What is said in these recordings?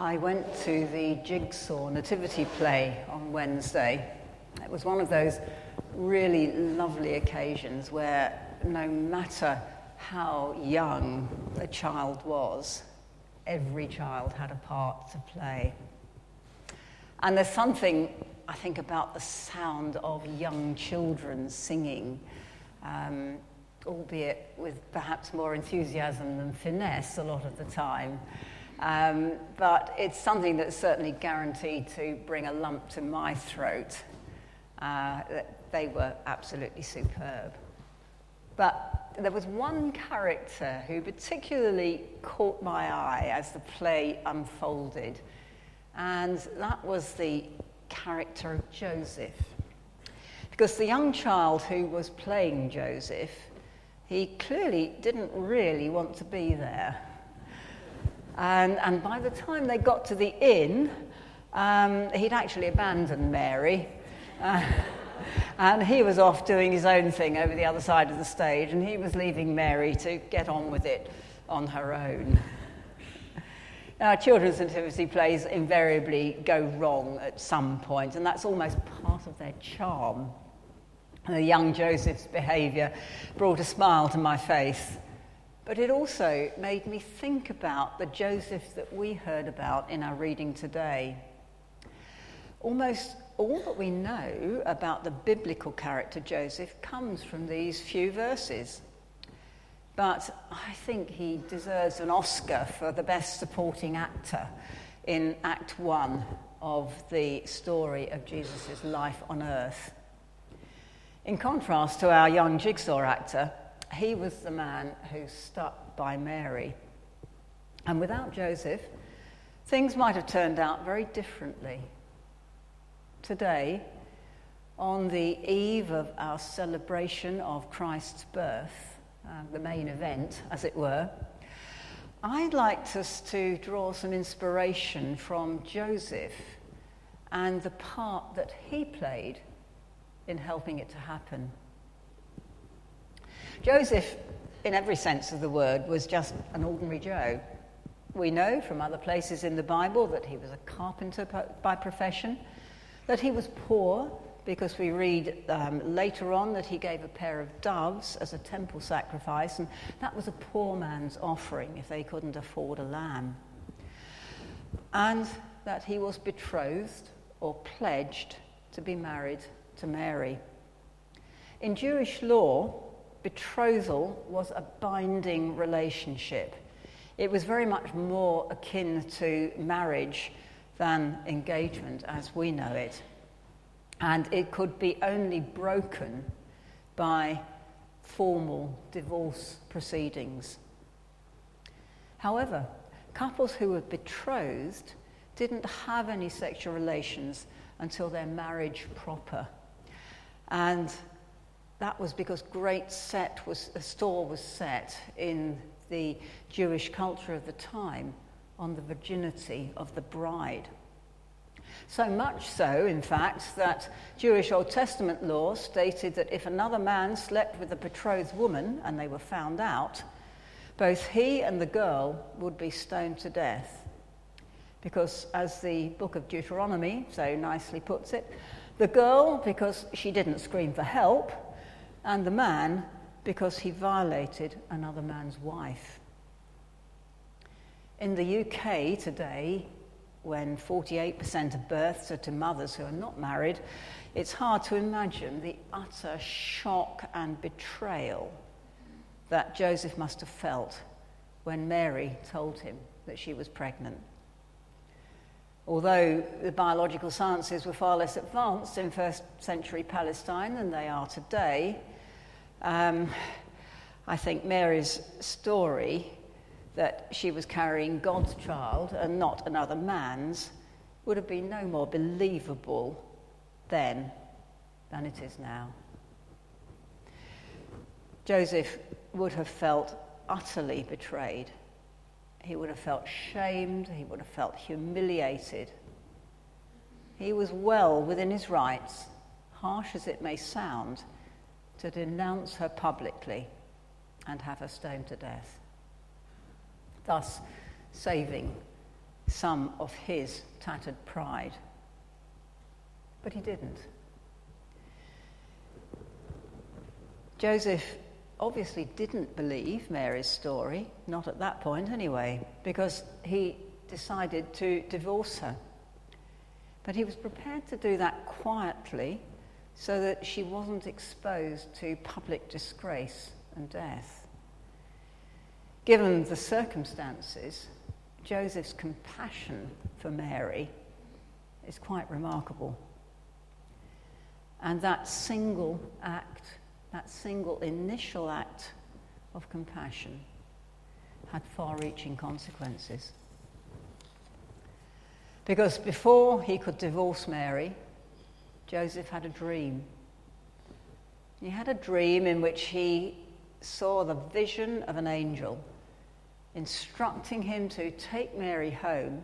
I went to the Jigsaw Nativity play on Wednesday. It was one of those really lovely occasions where no matter how young a child was, every child had a part to play. And there's something, I think, about the sound of young children singing, um, albeit with perhaps more enthusiasm than finesse a lot of the time. Um, but it's something that's certainly guaranteed to bring a lump to my throat. Uh, they were absolutely superb. But there was one character who particularly caught my eye as the play unfolded, and that was the character of Joseph. Because the young child who was playing Joseph, he clearly didn't really want to be there. And, and by the time they got to the inn, um, he'd actually abandoned Mary. Uh, and he was off doing his own thing over the other side of the stage, and he was leaving Mary to get on with it on her own. Now, children's nativity plays invariably go wrong at some point, and that's almost part of their charm. And the young Joseph's behaviour brought a smile to my face but it also made me think about the Joseph that we heard about in our reading today. Almost all that we know about the biblical character Joseph comes from these few verses. But I think he deserves an Oscar for the best supporting actor in Act One of the story of Jesus' life on earth. In contrast to our young jigsaw actor, he was the man who stuck by Mary. And without Joseph, things might have turned out very differently. Today, on the eve of our celebration of Christ's birth, uh, the main event, as it were, I'd like us to draw some inspiration from Joseph and the part that he played in helping it to happen. Joseph, in every sense of the word, was just an ordinary Joe. We know from other places in the Bible that he was a carpenter by profession, that he was poor, because we read um, later on that he gave a pair of doves as a temple sacrifice, and that was a poor man's offering if they couldn't afford a lamb. And that he was betrothed or pledged to be married to Mary. In Jewish law, betrothal was a binding relationship. It was very much more akin to marriage than engagement as we know it. And it could be only broken by formal divorce proceedings. However, couples who were betrothed didn't have any sexual relations until their marriage proper. And that was because great set was, a store was set in the Jewish culture of the time on the virginity of the bride. So much so, in fact, that Jewish Old Testament law stated that if another man slept with a betrothed woman and they were found out, both he and the girl would be stoned to death. Because, as the book of Deuteronomy so nicely puts it, the girl, because she didn't scream for help, and the man because he violated another man's wife. In the UK today, when 48% of births are to mothers who are not married, it's hard to imagine the utter shock and betrayal that Joseph must have felt when Mary told him that she was pregnant. Although the biological sciences were far less advanced in first century Palestine than they are today, um, I think Mary's story that she was carrying God's child and not another man's would have been no more believable then than it is now. Joseph would have felt utterly betrayed. He would have felt shamed. He would have felt humiliated. He was well within his rights, harsh as it may sound, to denounce her publicly and have her stoned to death, thus saving some of his tattered pride. But he didn't. Joseph obviously didn't believe Mary's story, not at that point anyway, because he decided to divorce her. But he was prepared to do that quietly so that she wasn't exposed to public disgrace and death. Given the circumstances, Joseph's compassion for Mary is quite remarkable. And that single act, that single initial act of compassion, had far reaching consequences. Because before he could divorce Mary, Joseph had a dream. He had a dream in which he saw the vision of an angel instructing him to take Mary home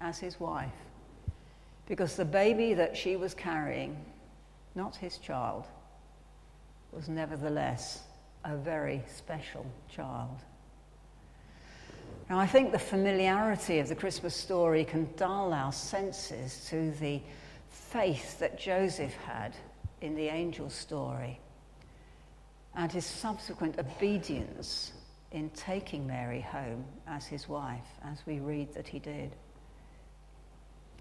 as his wife because the baby that she was carrying, not his child, was nevertheless a very special child. Now, I think the familiarity of the Christmas story can dull our senses to the faith that Joseph had in the angel story and his subsequent obedience in taking Mary home as his wife, as we read that he did.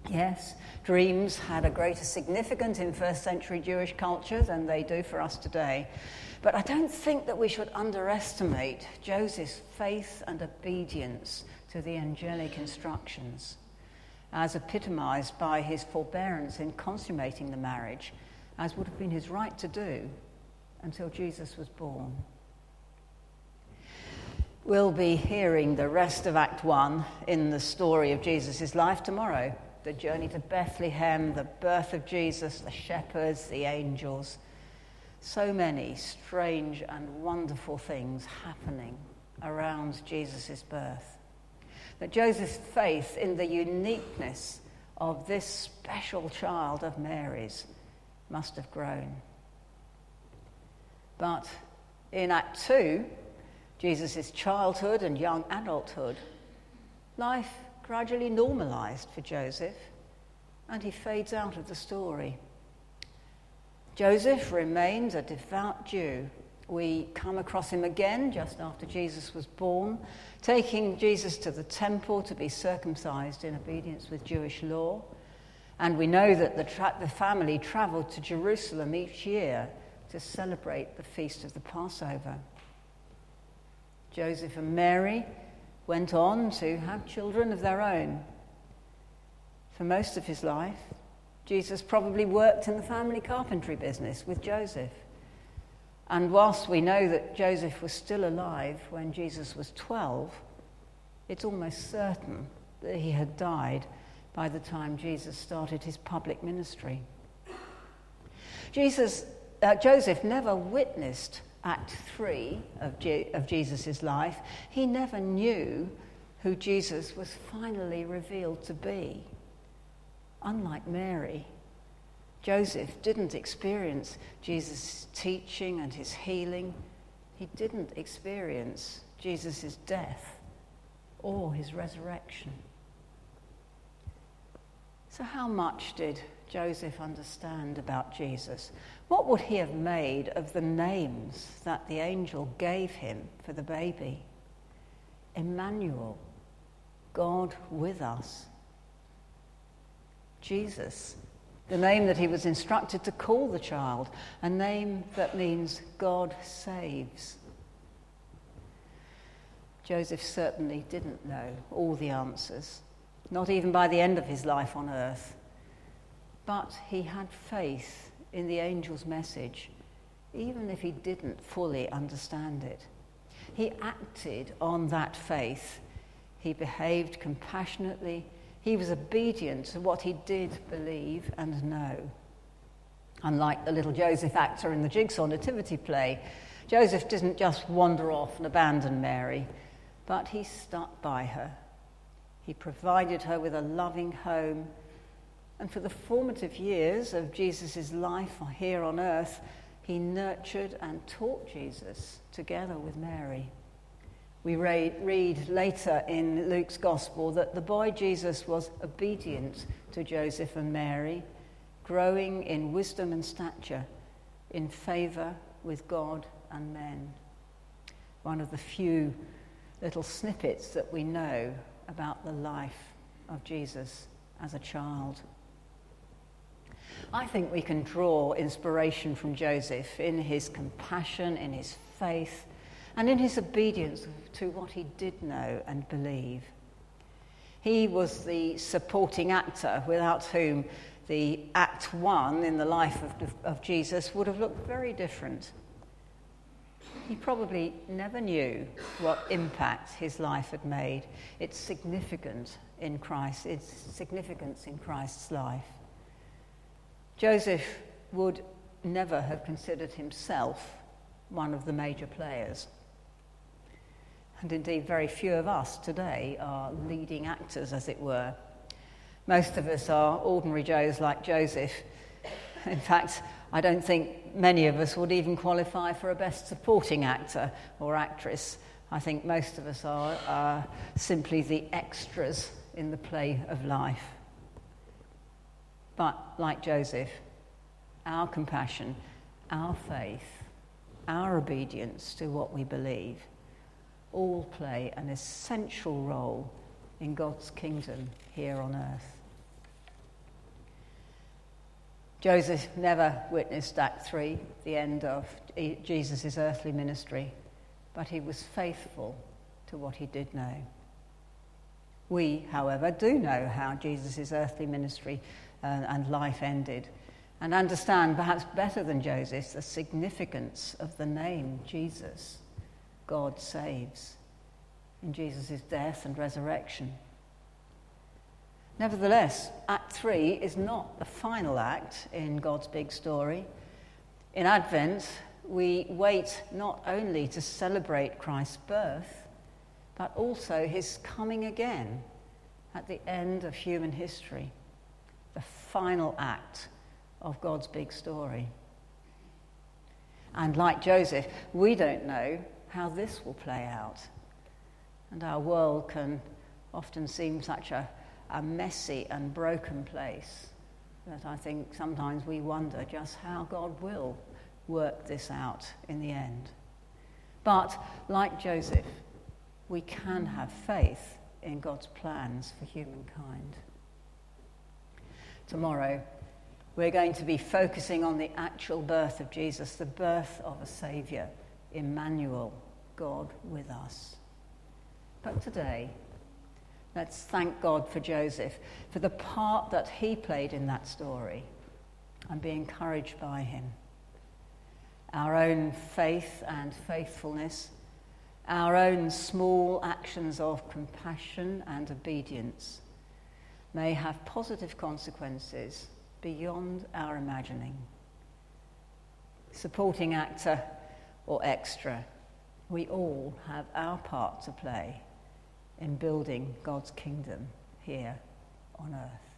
Yes, dreams had a greater significance in first century Jewish culture than they do for us today. But I don't think that we should underestimate Joseph's faith and obedience to the angelic instructions, as epitomized by his forbearance in consummating the marriage, as would have been his right to do until Jesus was born. We'll be hearing the rest of Act 1 in the story of Jesus' life tomorrow the journey to Bethlehem, the birth of Jesus, the shepherds, the angels. So many strange and wonderful things happening around Jesus' birth. That Joseph's faith in the uniqueness of this special child of Mary's must have grown. But in Act 2, Jesus' childhood and young adulthood, life gradually normalized for Joseph, and he fades out of the story. Joseph remains a devout Jew. We come across him again just after Jesus was born, taking Jesus to the temple to be circumcised in obedience with Jewish law. And we know that the, tra- the family traveled to Jerusalem each year to celebrate the feast of the Passover. Joseph and Mary went on to have children of their own. For most of his life, Jesus probably worked in the family carpentry business with Joseph. And whilst we know that Joseph was still alive when Jesus was 12, it's almost certain that he had died by the time Jesus started his public ministry. Jesus, uh, Joseph never witnessed Act 3 of, Je- of Jesus' life, he never knew who Jesus was finally revealed to be. Unlike Mary, Joseph didn't experience Jesus' teaching and his healing. He didn't experience Jesus' death or his resurrection. So, how much did Joseph understand about Jesus? What would he have made of the names that the angel gave him for the baby? Emmanuel, God with us. Jesus, the name that he was instructed to call the child, a name that means God saves. Joseph certainly didn't know all the answers, not even by the end of his life on earth. But he had faith in the angel's message, even if he didn't fully understand it. He acted on that faith. He behaved compassionately. He was obedient to what he did believe and know. Unlike the little Joseph actor in the Jigsaw nativity play, Joseph didn't just wander off and abandon Mary, but he stuck by her. He provided her with a loving home and for the formative years of Jesus' life here on earth, he nurtured and taught Jesus together with Mary. We read, later in Luke's Gospel that the boy Jesus was obedient to Joseph and Mary, growing in wisdom and stature, in favour with God and men. One of the few little snippets that we know about the life of Jesus as a child. I think we can draw inspiration from Joseph in his compassion, in his faith, and in his obedience to what he did know and believe. He was the supporting actor without whom the Act One in the life of, of Jesus would have looked very different. He probably never knew what impact his life had made, its significance in Christ, its significance in Christ's life. Joseph would never have considered himself one of the major players. And indeed, very few of us today are leading actors, as it were. Most of us are ordinary Joes like Joseph. In fact, I don't think many of us would even qualify for a best supporting actor or actress. I think most of us are, are simply the extras in the play of life. But like Joseph, our compassion, our faith, our obedience to what we believe all play an essential role in God's kingdom here on earth. Joseph never witnessed Act 3, the end of Jesus' earthly ministry, but he was faithful to what he did know. We, however, do know how Jesus' earthly ministry uh, and life ended and understand, perhaps better than Joseph, the significance of the name Jesus, God saves, in Jesus' death and resurrection. Nevertheless, Act 3 is not the final act in God's big story. In Advent, we wait not only to celebrate Christ's birth, but also his coming again at the end of human history, the final act of God's big story. And like Joseph, we don't know how this will play out. And our world can often seem such a a messy and broken place that I think sometimes we wonder just how God will work this out in the end. But like Joseph, we can have faith in God's plans for humankind. Tomorrow, we're going to be focusing on the actual birth of Jesus, the birth of a Saviour, Emmanuel, God with us. But today, Let's thank God for Joseph, for the part that he played in that story, and be encouraged by him. Our own faith and faithfulness, our own small actions of compassion and obedience may have positive consequences beyond our imagining. Supporting actor or extra, we all have our part to play in building God's kingdom here on earth.